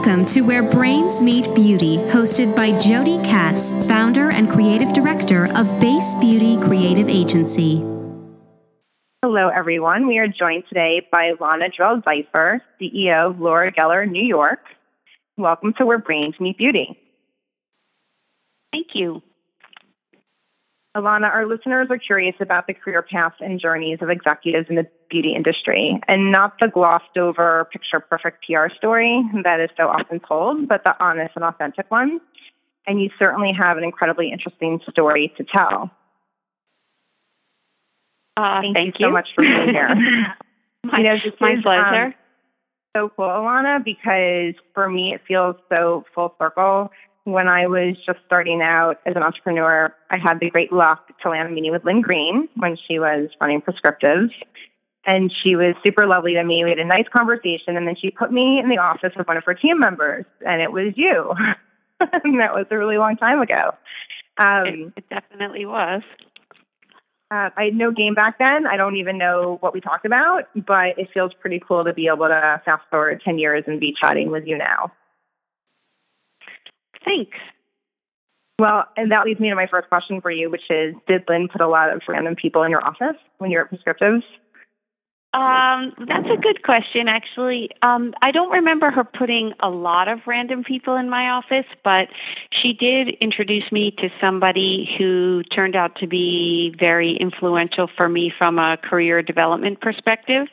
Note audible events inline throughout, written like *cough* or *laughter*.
Welcome to Where Brains Meet Beauty, hosted by Jodi Katz, founder and creative director of Base Beauty Creative Agency. Hello, everyone. We are joined today by Alana Drell Zeifer, CEO of Laura Geller New York. Welcome to Where Brains Meet Beauty. Thank you. Alana, our listeners are curious about the career paths and journeys of executives in the beauty industry, and not the glossed over picture perfect PR story that is so often told, but the honest and authentic one. And you certainly have an incredibly interesting story to tell. Uh, thank, thank you, so much for being here. my, *laughs* you know, this my is, pleasure. Um, so cool, Alana, because for me it feels so full circle when I was just starting out as an entrepreneur, I had the great luck to land a meeting with Lynn Green when she was running Prescriptives. And she was super lovely to me. We had a nice conversation, and then she put me in the office with one of her team members, and it was you. and *laughs* that was a really long time ago. Um, it, it definitely was. Uh, I had no game back then. I don't even know what we talked about, but it feels pretty cool to be able to fast forward 10 years and be chatting with you now. Thanks. Well, and that leads me to my first question for you, which is Did Lynn put a lot of random people in your office when you were at Prescriptives? Um, that's a good question, actually. Um, I don't remember her putting a lot of random people in my office, but she did introduce me to somebody who turned out to be very influential for me from a career development perspective.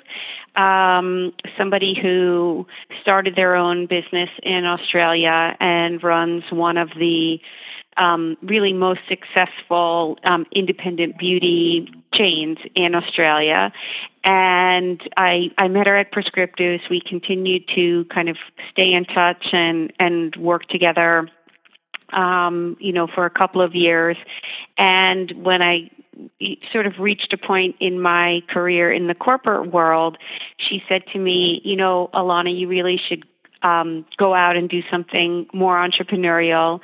Um, somebody who started their own business in Australia and runs one of the um, really most successful um, independent beauty chains in Australia. And I, I met her at Prescriptives. We continued to kind of stay in touch and, and work together, um, you know, for a couple of years. And when I sort of reached a point in my career in the corporate world, she said to me, you know, Alana, you really should um, go out and do something more entrepreneurial.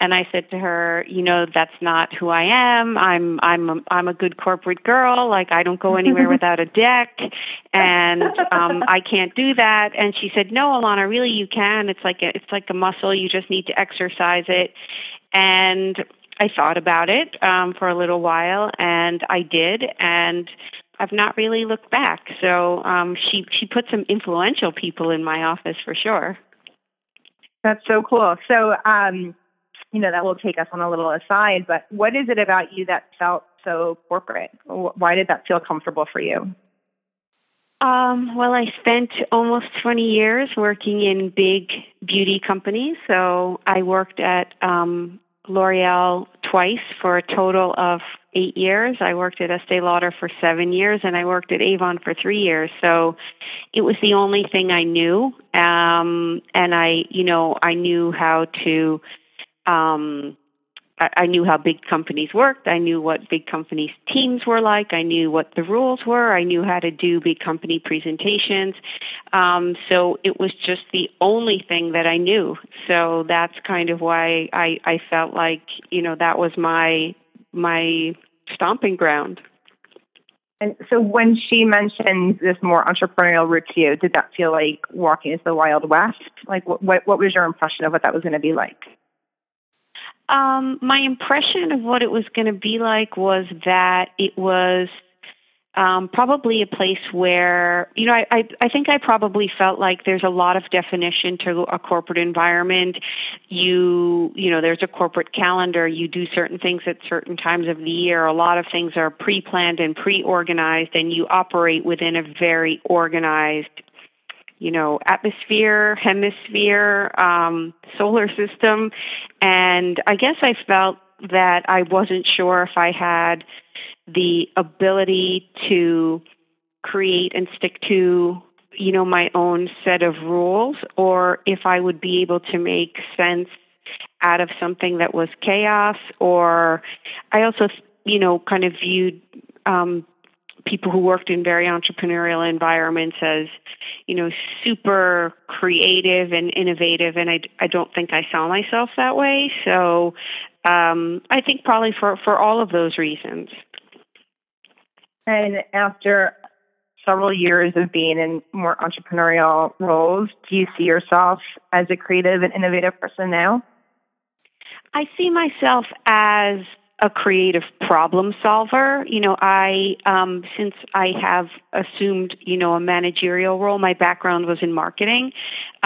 And I said to her, you know, that's not who I am. I'm I'm a, I'm a good corporate girl. Like I don't go anywhere *laughs* without a deck, and um, I can't do that. And she said, no, Alana, really you can. It's like a, it's like a muscle. You just need to exercise it. And I thought about it um, for a little while, and I did, and I've not really looked back. So um, she she put some influential people in my office for sure. That's so cool. So um, you know that will take us on a little aside, but what is it about you that felt so corporate? Why did that feel comfortable for you? Um, well, I spent almost 20 years working in big beauty companies. So I worked at um, L'Oreal twice for a total of eight years. I worked at Estee Lauder for seven years, and I worked at Avon for three years. So it was the only thing I knew, um, and I, you know, I knew how to. Um, I, I knew how big companies worked. I knew what big companies' teams were like. I knew what the rules were. I knew how to do big company presentations. Um, so it was just the only thing that I knew. So that's kind of why I, I felt like you know that was my my stomping ground. And so when she mentioned this more entrepreneurial route to you, did that feel like walking into the Wild West? Like what what, what was your impression of what that was going to be like? Um, my impression of what it was going to be like was that it was um, probably a place where you know I, I I think I probably felt like there's a lot of definition to a corporate environment. You you know there's a corporate calendar. You do certain things at certain times of the year. A lot of things are pre-planned and pre-organized, and you operate within a very organized you know, atmosphere, hemisphere, um, solar system. And I guess I felt that I wasn't sure if I had the ability to create and stick to, you know, my own set of rules or if I would be able to make sense out of something that was chaos or I also, you know, kind of viewed um, people who worked in very entrepreneurial environments as you know super creative and innovative and i, I don't think i saw myself that way so um, i think probably for, for all of those reasons and after several years of being in more entrepreneurial roles, do you see yourself as a creative and innovative person now? I see myself as a creative problem solver. You know, I um, since I have assumed you know a managerial role, my background was in marketing,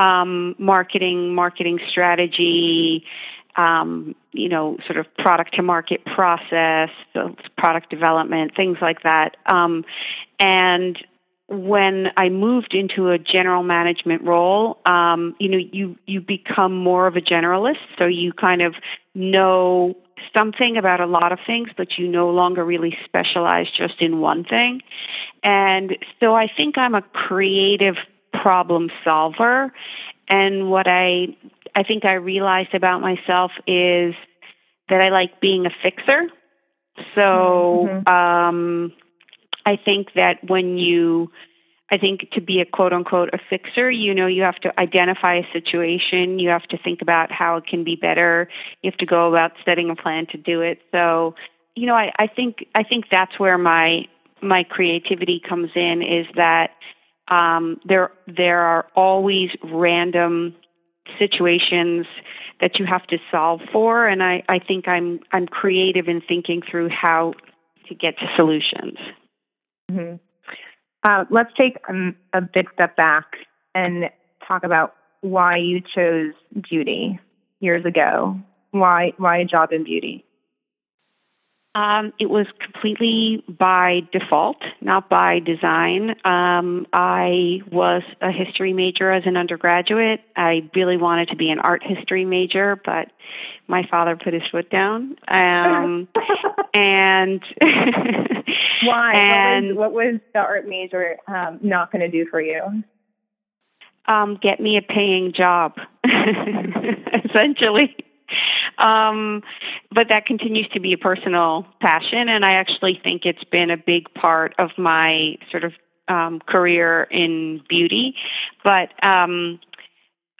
um, marketing, marketing strategy. Um, you know, sort of product to market process, product development, things like that. Um, and when I moved into a general management role, um, you know, you you become more of a generalist, so you kind of know something about a lot of things, but you no longer really specialize just in one thing. And so I think I'm a creative problem solver. And what I I think I realized about myself is that I like being a fixer. So mm-hmm. um, I think that when you I think to be a quote unquote a fixer, you know, you have to identify a situation, you have to think about how it can be better, you have to go about setting a plan to do it. So, you know, I, I think I think that's where my my creativity comes in is that um, there there are always random situations that you have to solve for, and I, I think I'm I'm creative in thinking through how to get to solutions. Mm-hmm. Uh, let's take a, a big step back and talk about why you chose beauty years ago. Why why a job in beauty? Um, it was completely by default, not by design. Um, I was a history major as an undergraduate. I really wanted to be an art history major, but my father put his foot down. Um, *laughs* and *laughs* why? And what was, what was the art major um, not going to do for you? Um, get me a paying job, *laughs* essentially. Um, but that continues to be a personal passion, and I actually think it's been a big part of my sort of um, career in beauty. But um,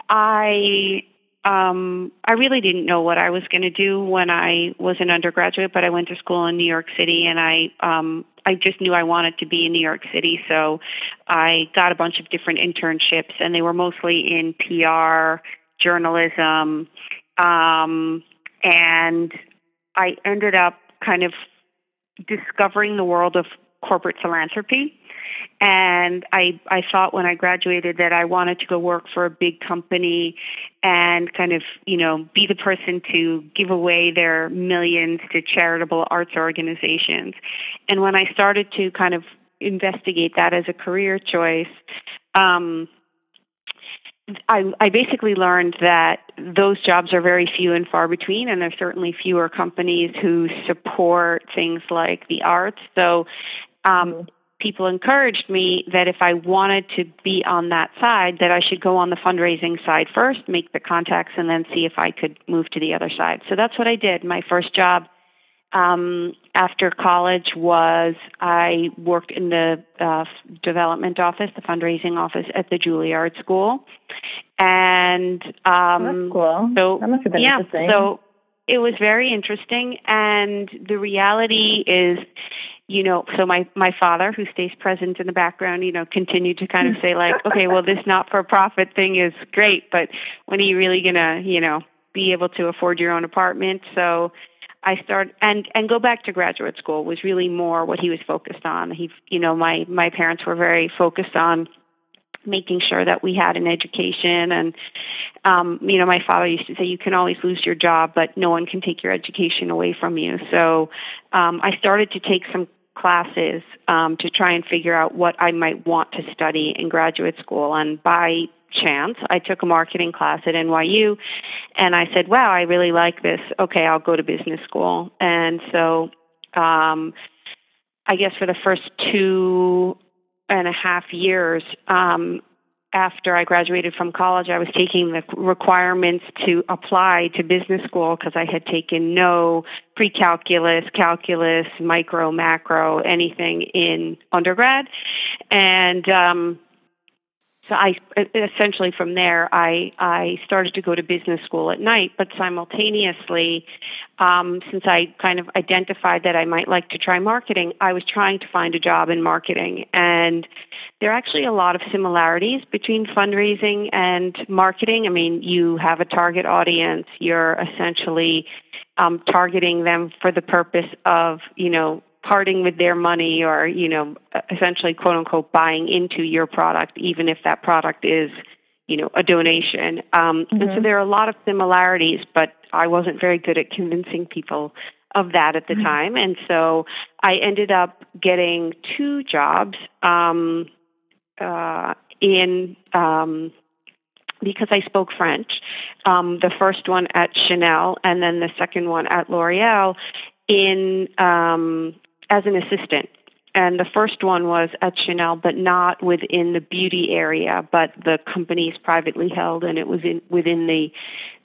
I um, I really didn't know what I was going to do when I was an undergraduate, but I went to school in New York City, and I um, I just knew I wanted to be in New York City, so I got a bunch of different internships, and they were mostly in PR, journalism, um, and I ended up kind of discovering the world of corporate philanthropy. And I, I thought when I graduated that I wanted to go work for a big company and kind of, you know, be the person to give away their millions to charitable arts organizations. And when I started to kind of investigate that as a career choice, um, I, I basically learned that those jobs are very few and far between, and there's certainly fewer companies who support things like the arts. So, um, mm-hmm. People encouraged me that if I wanted to be on that side, that I should go on the fundraising side first, make the contacts, and then see if I could move to the other side. So that's what I did. My first job um, after college was I worked in the uh, development office, the fundraising office at the Juilliard School, and um, That's cool. So that must have been yeah, interesting. so it was very interesting, and the reality is. You know, so my my father, who stays present in the background, you know, continued to kind of say like, *laughs* okay, well, this not for profit thing is great, but when are you really gonna, you know, be able to afford your own apartment? So I start and and go back to graduate school was really more what he was focused on. He, you know, my my parents were very focused on making sure that we had an education and um you know my father used to say you can always lose your job but no one can take your education away from you so um i started to take some classes um to try and figure out what i might want to study in graduate school and by chance. I took a marketing class at NYU and I said, wow, I really like this. Okay, I'll go to business school. And so um, I guess for the first two and a half years, um, after I graduated from college, I was taking the requirements to apply to business school because I had taken no pre calculus, calculus, micro, macro, anything in undergrad. And um, so I essentially from there I I started to go to business school at night, but simultaneously, um, since I kind of identified that I might like to try marketing, I was trying to find a job in marketing, and there are actually a lot of similarities between fundraising and marketing. I mean, you have a target audience. You're essentially um, targeting them for the purpose of you know parting with their money or you know essentially quote unquote buying into your product even if that product is you know a donation um, mm-hmm. and so mm-hmm. there are a lot of similarities but i wasn't very good at convincing people of that at the mm-hmm. time and so i ended up getting two jobs um, uh, in um, because I spoke French. Um, the first one at Chanel, and then the second one at L'Oreal in um, as an assistant. And the first one was at Chanel, but not within the beauty area, but the company's privately held, and it was in within the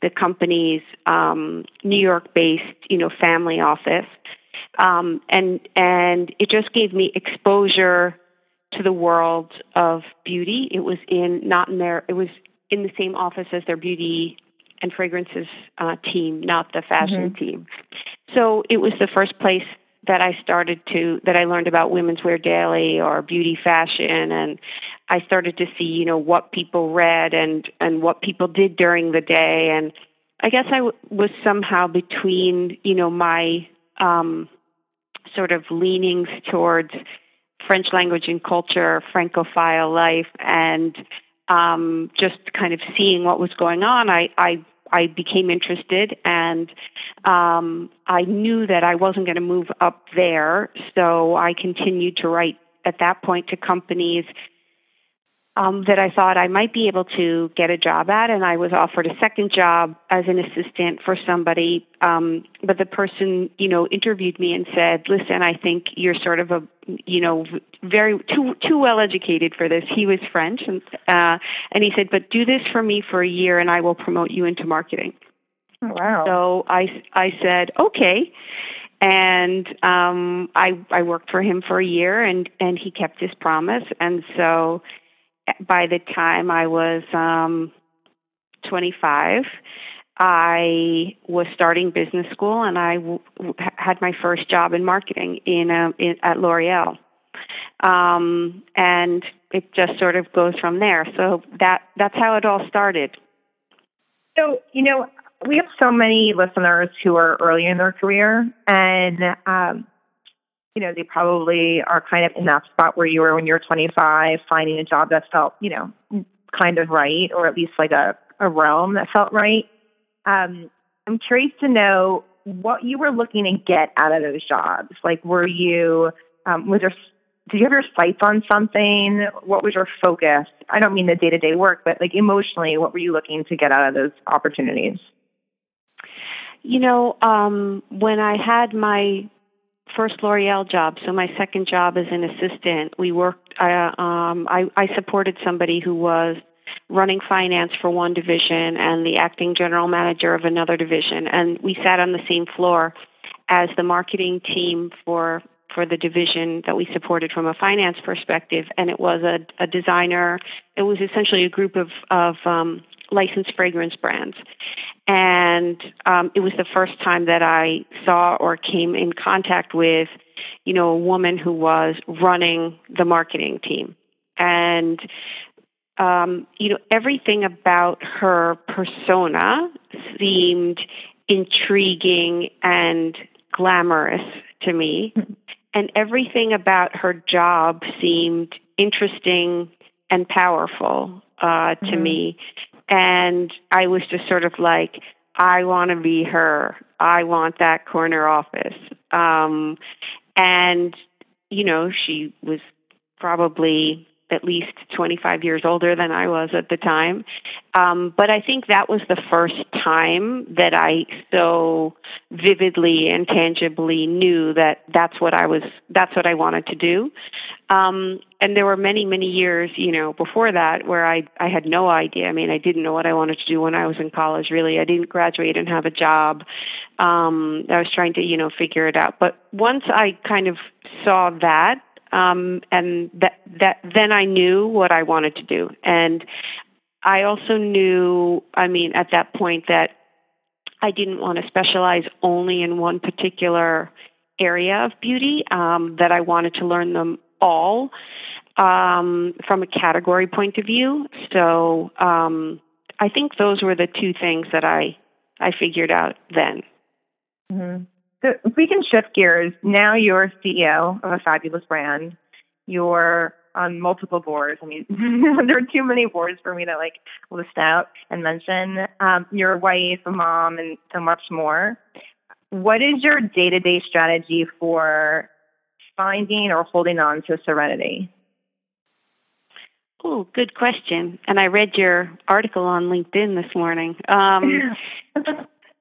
the company's um, New York-based, you know, family office. Um, and and it just gave me exposure to the world of beauty. It was in not in their it was in the same office as their beauty and fragrances uh, team, not the fashion mm-hmm. team. So it was the first place that I started to that I learned about women's wear daily or beauty fashion and I started to see you know what people read and and what people did during the day. And I guess I w- was somehow between you know my um sort of leanings towards French language and culture francophile life and um just kind of seeing what was going on. I I I became interested and um, I knew that I wasn't going to move up there. So I continued to write at that point to companies um, that I thought I might be able to get a job at, and I was offered a second job as an assistant for somebody. Um, but the person, you know, interviewed me and said, "Listen, I think you're sort of a, you know, very too too well educated for this." He was French, and uh, and he said, "But do this for me for a year, and I will promote you into marketing." Oh, wow. So I I said, "Okay." and um i i worked for him for a year and and he kept his promise and so by the time I was um, 25, I was starting business school, and I had my first job in marketing in, a, in at L'Oreal, um, and it just sort of goes from there. So that that's how it all started. So you know, we have so many listeners who are early in their career, and um, you know, they probably are kind of in that spot where you were when you were 25, finding a job that felt, you know, kind of right, or at least like a, a realm that felt right. Um, I'm curious to know what you were looking to get out of those jobs. Like, were you, um, was there, did you have your sights on something? What was your focus? I don't mean the day to day work, but like emotionally, what were you looking to get out of those opportunities? You know, um, when I had my first L'Oreal job. So my second job as an assistant, we worked. Uh, um, I, I supported somebody who was running finance for one division and the acting general manager of another division, and we sat on the same floor as the marketing team for for the division that we supported from a finance perspective. And it was a, a designer. It was essentially a group of of um, licensed fragrance brands and um, it was the first time that I saw or came in contact with, you know, a woman who was running the marketing team, and um, you know, everything about her persona seemed intriguing and glamorous to me, and everything about her job seemed interesting and powerful uh, to mm-hmm. me and I was just sort of like, I want to be her. I want that corner office. Um, and, you know, she was probably at least 25 years older than I was at the time. Um, but I think that was the first time that I so vividly and tangibly knew that that's what I was, that's what I wanted to do. Um, and there were many, many years, you know, before that where I, I had no idea. I mean, I didn't know what I wanted to do when I was in college, really. I didn't graduate and have a job. Um, I was trying to, you know, figure it out. But once I kind of saw that, um, and that that then I knew what I wanted to do, and I also knew, I mean, at that point that I didn't want to specialize only in one particular area of beauty. Um, that I wanted to learn them all um, from a category point of view. So um, I think those were the two things that I I figured out then. Mm-hmm. So if we can shift gears, now you're CEO of a fabulous brand. You're on multiple boards. I mean, *laughs* there are too many boards for me to like list out and mention. Um, you're a wife, a mom, and so much more. What is your day to day strategy for finding or holding on to serenity? Oh, good question. And I read your article on LinkedIn this morning. Um, *laughs*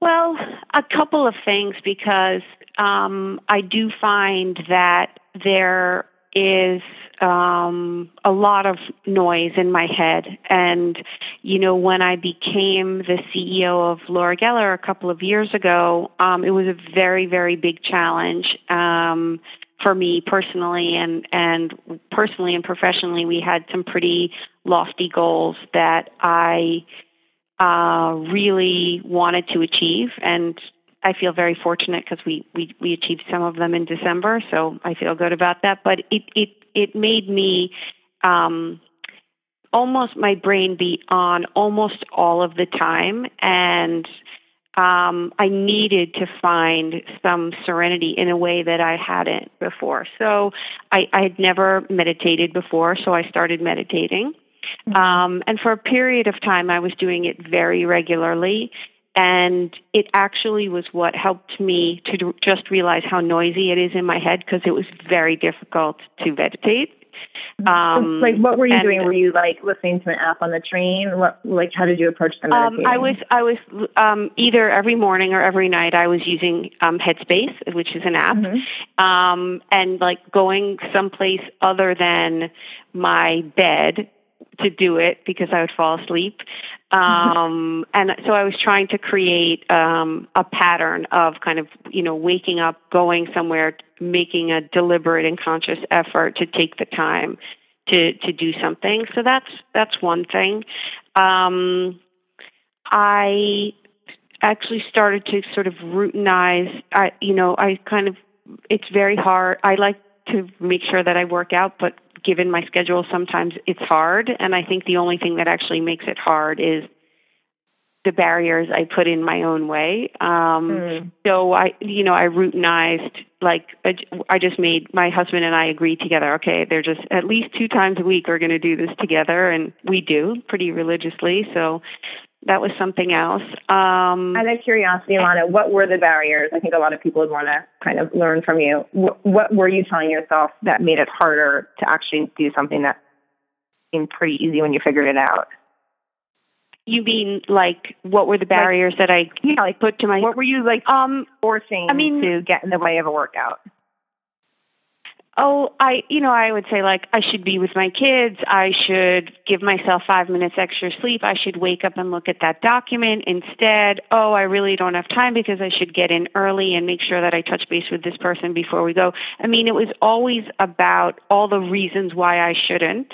well, a couple of things because um, I do find that there is um, a lot of noise in my head. And, you know, when I became the CEO of Laura Geller a couple of years ago, um, it was a very, very big challenge. Um, for me personally and and personally and professionally we had some pretty lofty goals that I uh, really wanted to achieve. And I feel very fortunate because we, we we achieved some of them in December so I feel good about that. But it it it made me um, almost my brain be on almost all of the time. And um, I needed to find some serenity in a way that I hadn't before. So I, I had never meditated before, so I started meditating. Mm-hmm. Um, and for a period of time, I was doing it very regularly. And it actually was what helped me to just realize how noisy it is in my head because it was very difficult to meditate. Um, like, what were you doing? Were you like listening to an app on the train? What, like, how did you approach the meditation? Um, I was, I was um, either every morning or every night. I was using um, Headspace, which is an app, mm-hmm. um, and like going someplace other than my bed to do it because I would fall asleep. Um, *laughs* and so I was trying to create um, a pattern of kind of, you know, waking up, going somewhere, making a deliberate and conscious effort to take the time to to do something. So that's that's one thing. Um, I actually started to sort of routinize. I, you know, I kind of it's very hard. I like to make sure that I work out, but given my schedule, sometimes it's hard. And I think the only thing that actually makes it hard is the barriers I put in my own way. Um, mm. So I, you know, I routinized, like, I just made my husband and I agree together, okay, they're just at least two times a week we're going to do this together. And we do pretty religiously. So that was something else. Um, Out of curiosity, Alana, what were the barriers? I think a lot of people would want to kind of learn from you. What, what were you telling yourself that made it harder to actually do something that seemed pretty easy when you figured it out? You mean like what were the barriers like, that I yeah, like, put to my? What were you like um forcing I mean, to get in the way of a workout? Oh, I, you know, I would say like I should be with my kids. I should give myself five minutes extra sleep. I should wake up and look at that document instead. Oh, I really don't have time because I should get in early and make sure that I touch base with this person before we go. I mean, it was always about all the reasons why I shouldn't,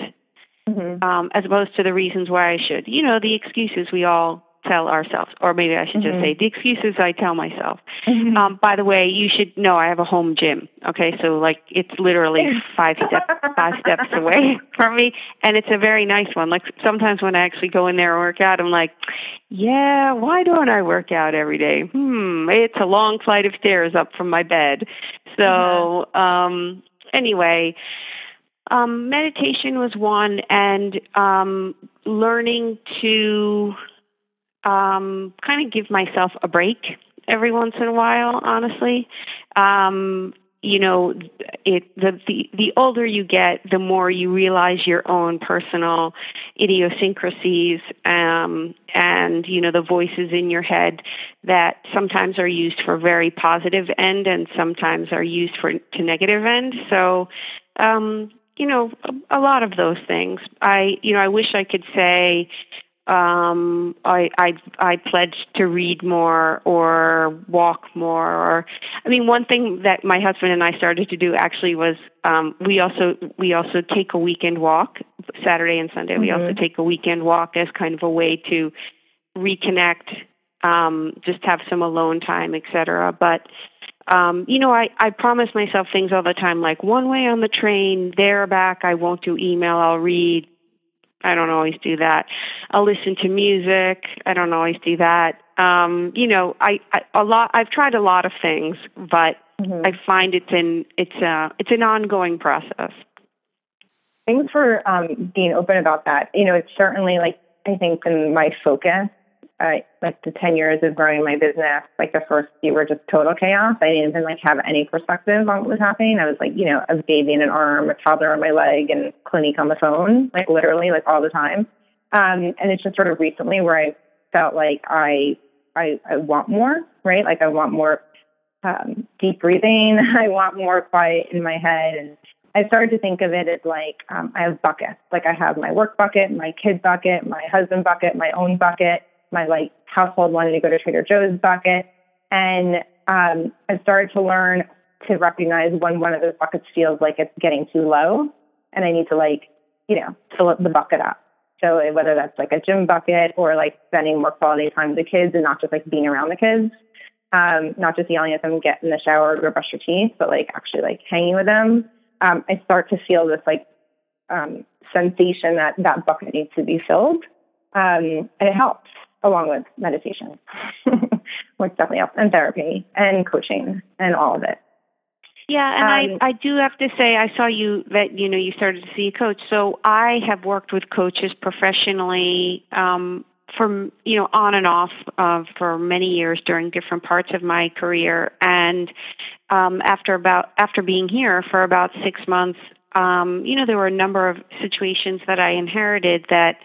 mm-hmm. um, as opposed to the reasons why I should. You know, the excuses we all tell ourselves, or maybe I should mm-hmm. just say the excuses I tell myself. Mm-hmm. Um, by the way, you should know I have a home gym. Okay, so like it's literally *laughs* five steps five steps away *laughs* from me, and it's a very nice one. Like sometimes when I actually go in there and work out, I'm like, yeah, why don't I work out every day? Hmm, it's a long flight of stairs up from my bed. So mm-hmm. um, anyway. Um, meditation was one, and um, learning to um, kind of give myself a break every once in a while. Honestly, um, you know, it the, the the older you get, the more you realize your own personal idiosyncrasies um, and you know the voices in your head that sometimes are used for very positive end and sometimes are used for to negative end. So. Um, you know, a, a lot of those things. I, you know, I wish I could say, um i i i pledged to read more or walk more or i mean one thing that my husband and i started to do actually was um we also we also take a weekend walk saturday and sunday mm-hmm. we also take a weekend walk as kind of a way to reconnect um just have some alone time etc but um you know i i promise myself things all the time like one way on the train there back i won't do email i'll read I don't always do that. I'll listen to music. I don't always do that. Um, you know, I, I a lot. I've tried a lot of things, but mm-hmm. I find it's an it's a it's an ongoing process. Thanks for um, being open about that. You know, it's certainly like I think in my focus I, like the 10 years of growing my business, like the first few were just total chaos. I didn't even like have any perspective on what was happening. I was like, you know, a baby in an arm, a toddler on my leg, and clinic on the phone, like literally, like all the time. Um, and it's just sort of recently where I felt like I, I, I want more, right? Like I want more um, deep breathing. *laughs* I want more quiet in my head. And I started to think of it as like um, I have buckets. Like I have my work bucket, my kid bucket, my husband bucket, my own bucket my like household wanted to go to Trader Joe's bucket. And um, I started to learn to recognize when one of those buckets feels like it's getting too low and I need to like, you know, fill the bucket up. So whether that's like a gym bucket or like spending more quality time with the kids and not just like being around the kids, um, not just yelling at them, get in the shower, go brush your teeth, but like actually like hanging with them. Um, I start to feel this like um, sensation that that bucket needs to be filled, um, and it helps along with meditation, *laughs* which definitely helps, and therapy and coaching and all of it. Yeah, and um, I I do have to say I saw you that you know you started to see a coach. So I have worked with coaches professionally um, from you know on and off uh, for many years during different parts of my career, and um, after about after being here for about six months, um, you know there were a number of situations that I inherited that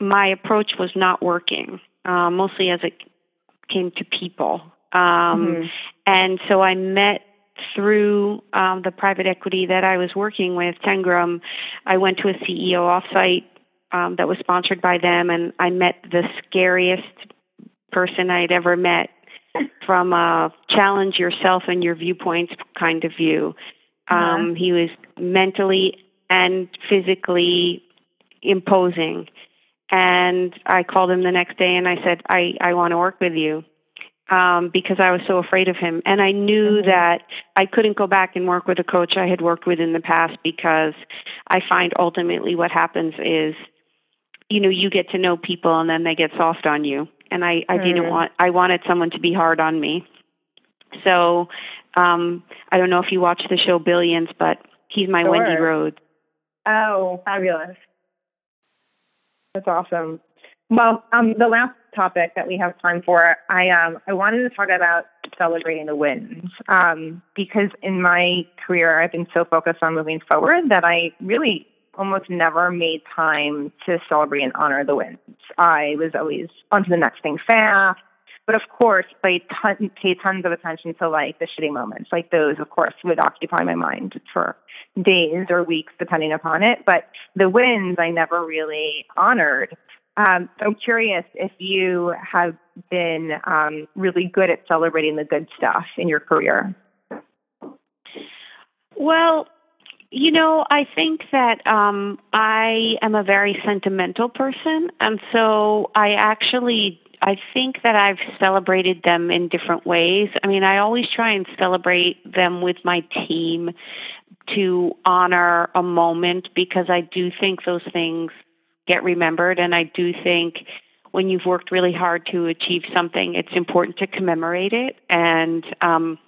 my approach was not working, uh, mostly as it came to people. Um, mm-hmm. And so I met through um, the private equity that I was working with, Tengram. I went to a CEO offsite um, that was sponsored by them, and I met the scariest person I'd ever met from a challenge yourself and your viewpoints kind of view. Uh-huh. Um, he was mentally and physically imposing. And I called him the next day and I said, I, I want to work with you um, because I was so afraid of him. And I knew mm-hmm. that I couldn't go back and work with a coach I had worked with in the past because I find ultimately what happens is, you know, you get to know people and then they get soft on you. And I, I didn't want, I wanted someone to be hard on me. So um, I don't know if you watch the show Billions, but he's my sure. Wendy Rhodes. Oh, fabulous. That's awesome. Well, um, the last topic that we have time for, I um, I wanted to talk about celebrating the wins um, because in my career I've been so focused on moving forward that I really almost never made time to celebrate and honor the wins. I was always on to the next thing fast, but of course, I ton, pay tons of attention to like the shitty moments. Like those, of course, would occupy my mind for days or weeks, depending upon it. But the wins I never really honored. Um, I'm curious if you have been um, really good at celebrating the good stuff in your career. Well, you know, I think that um, I am a very sentimental person, and so I actually I think that I've celebrated them in different ways. I mean, I always try and celebrate them with my team to honor a moment because I do think those things get remembered. And I do think when you've worked really hard to achieve something, it's important to commemorate it. And, um,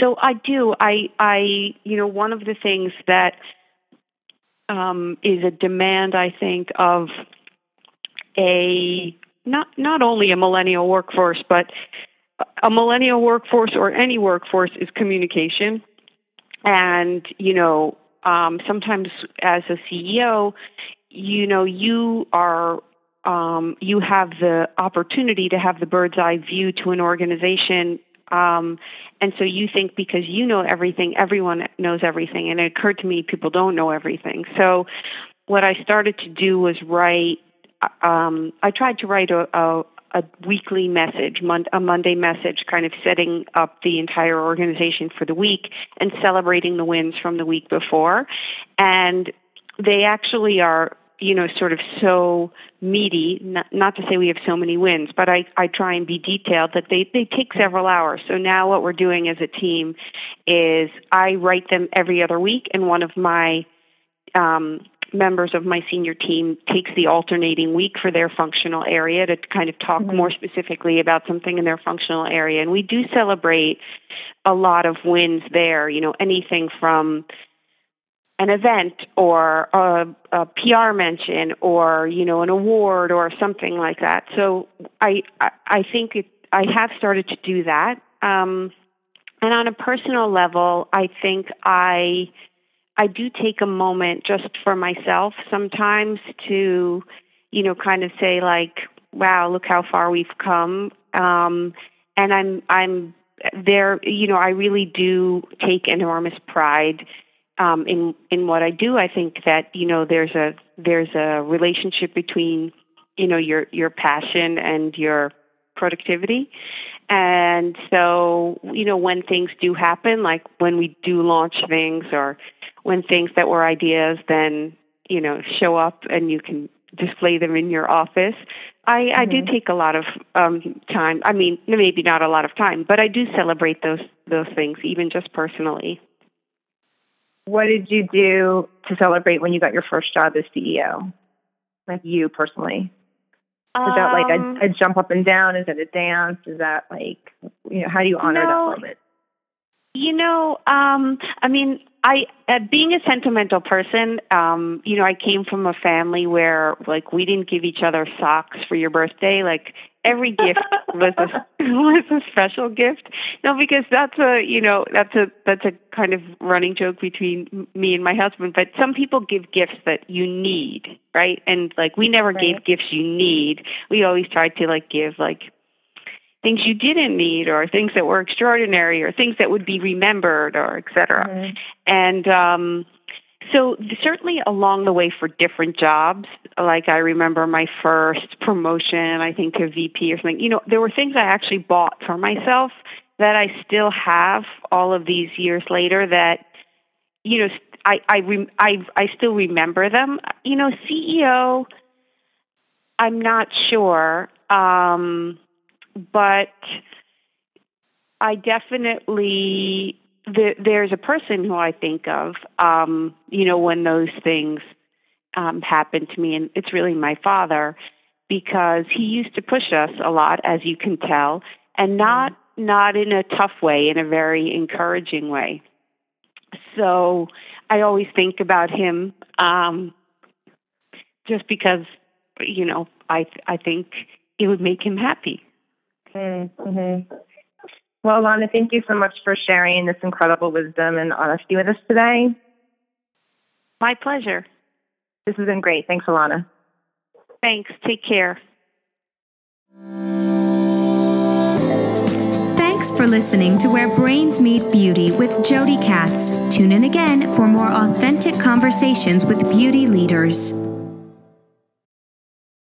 so I do. I, I, you know, one of the things that um, is a demand, I think, of a not not only a millennial workforce, but a millennial workforce or any workforce is communication. And, you know, um, sometimes as a CEO, you know, you are um, you have the opportunity to have the bird's eye view to an organization. Um, and so you think because you know everything, everyone knows everything. And it occurred to me people don't know everything. So what I started to do was write um, I tried to write a, a, a weekly message, mon- a Monday message, kind of setting up the entire organization for the week and celebrating the wins from the week before. And they actually are you know, sort of so meaty. Not, not to say we have so many wins, but I, I try and be detailed that they, they take several hours. So now what we're doing as a team is I write them every other week, and one of my um, members of my senior team takes the alternating week for their functional area to kind of talk mm-hmm. more specifically about something in their functional area. And we do celebrate a lot of wins there, you know, anything from an event or a, a, PR mention or you know an award or something like that. So I I think it, I have started to do that. Um, and on a personal level, I think I I do take a moment just for myself sometimes to you know kind of say like wow look how far we've come um, and I'm I'm there you know I really do take enormous pride um, in in what I do. I think that you know there's a there's a relationship between you know your your passion and your productivity. And so, you know, when things do happen, like when we do launch things or when things that were ideas then, you know, show up and you can display them in your office, I, mm-hmm. I do mm-hmm. take a lot of um, time. I mean, maybe not a lot of time, but I do celebrate those those things, even just personally. What did you do to celebrate when you got your first job as CEO? Like you personally? Is that like a, um, a, jump up and down? Is it a dance? Is that like, you know, how do you honor no, that moment? You know, um, I mean, I uh, being a sentimental person, um, you know, I came from a family where like we didn't give each other socks for your birthday. Like every gift was a *laughs* was a special gift. No, because that's a you know that's a that's a kind of running joke between me and my husband. But some people give gifts that you need, right? And like we never right. gave gifts you need. We always tried to like give like things you didn't need or things that were extraordinary or things that would be remembered or et cetera. Mm-hmm. And um so certainly along the way for different jobs, like I remember my first promotion, I think to VP or something. You know, there were things I actually bought for myself that I still have all of these years later that you know I I I I still remember them. You know, CEO I'm not sure um but I definitely there, there's a person who I think of, um, you know, when those things um, happen to me, and it's really my father because he used to push us a lot, as you can tell, and not not in a tough way, in a very encouraging way. So I always think about him, um, just because you know I I think it would make him happy. Mm-hmm. Well, Alana, thank you so much for sharing this incredible wisdom and honesty with us today. My pleasure. This has been great. Thanks, Alana. Thanks. Take care. Thanks for listening to Where Brains Meet Beauty with Jodi Katz. Tune in again for more authentic conversations with beauty leaders.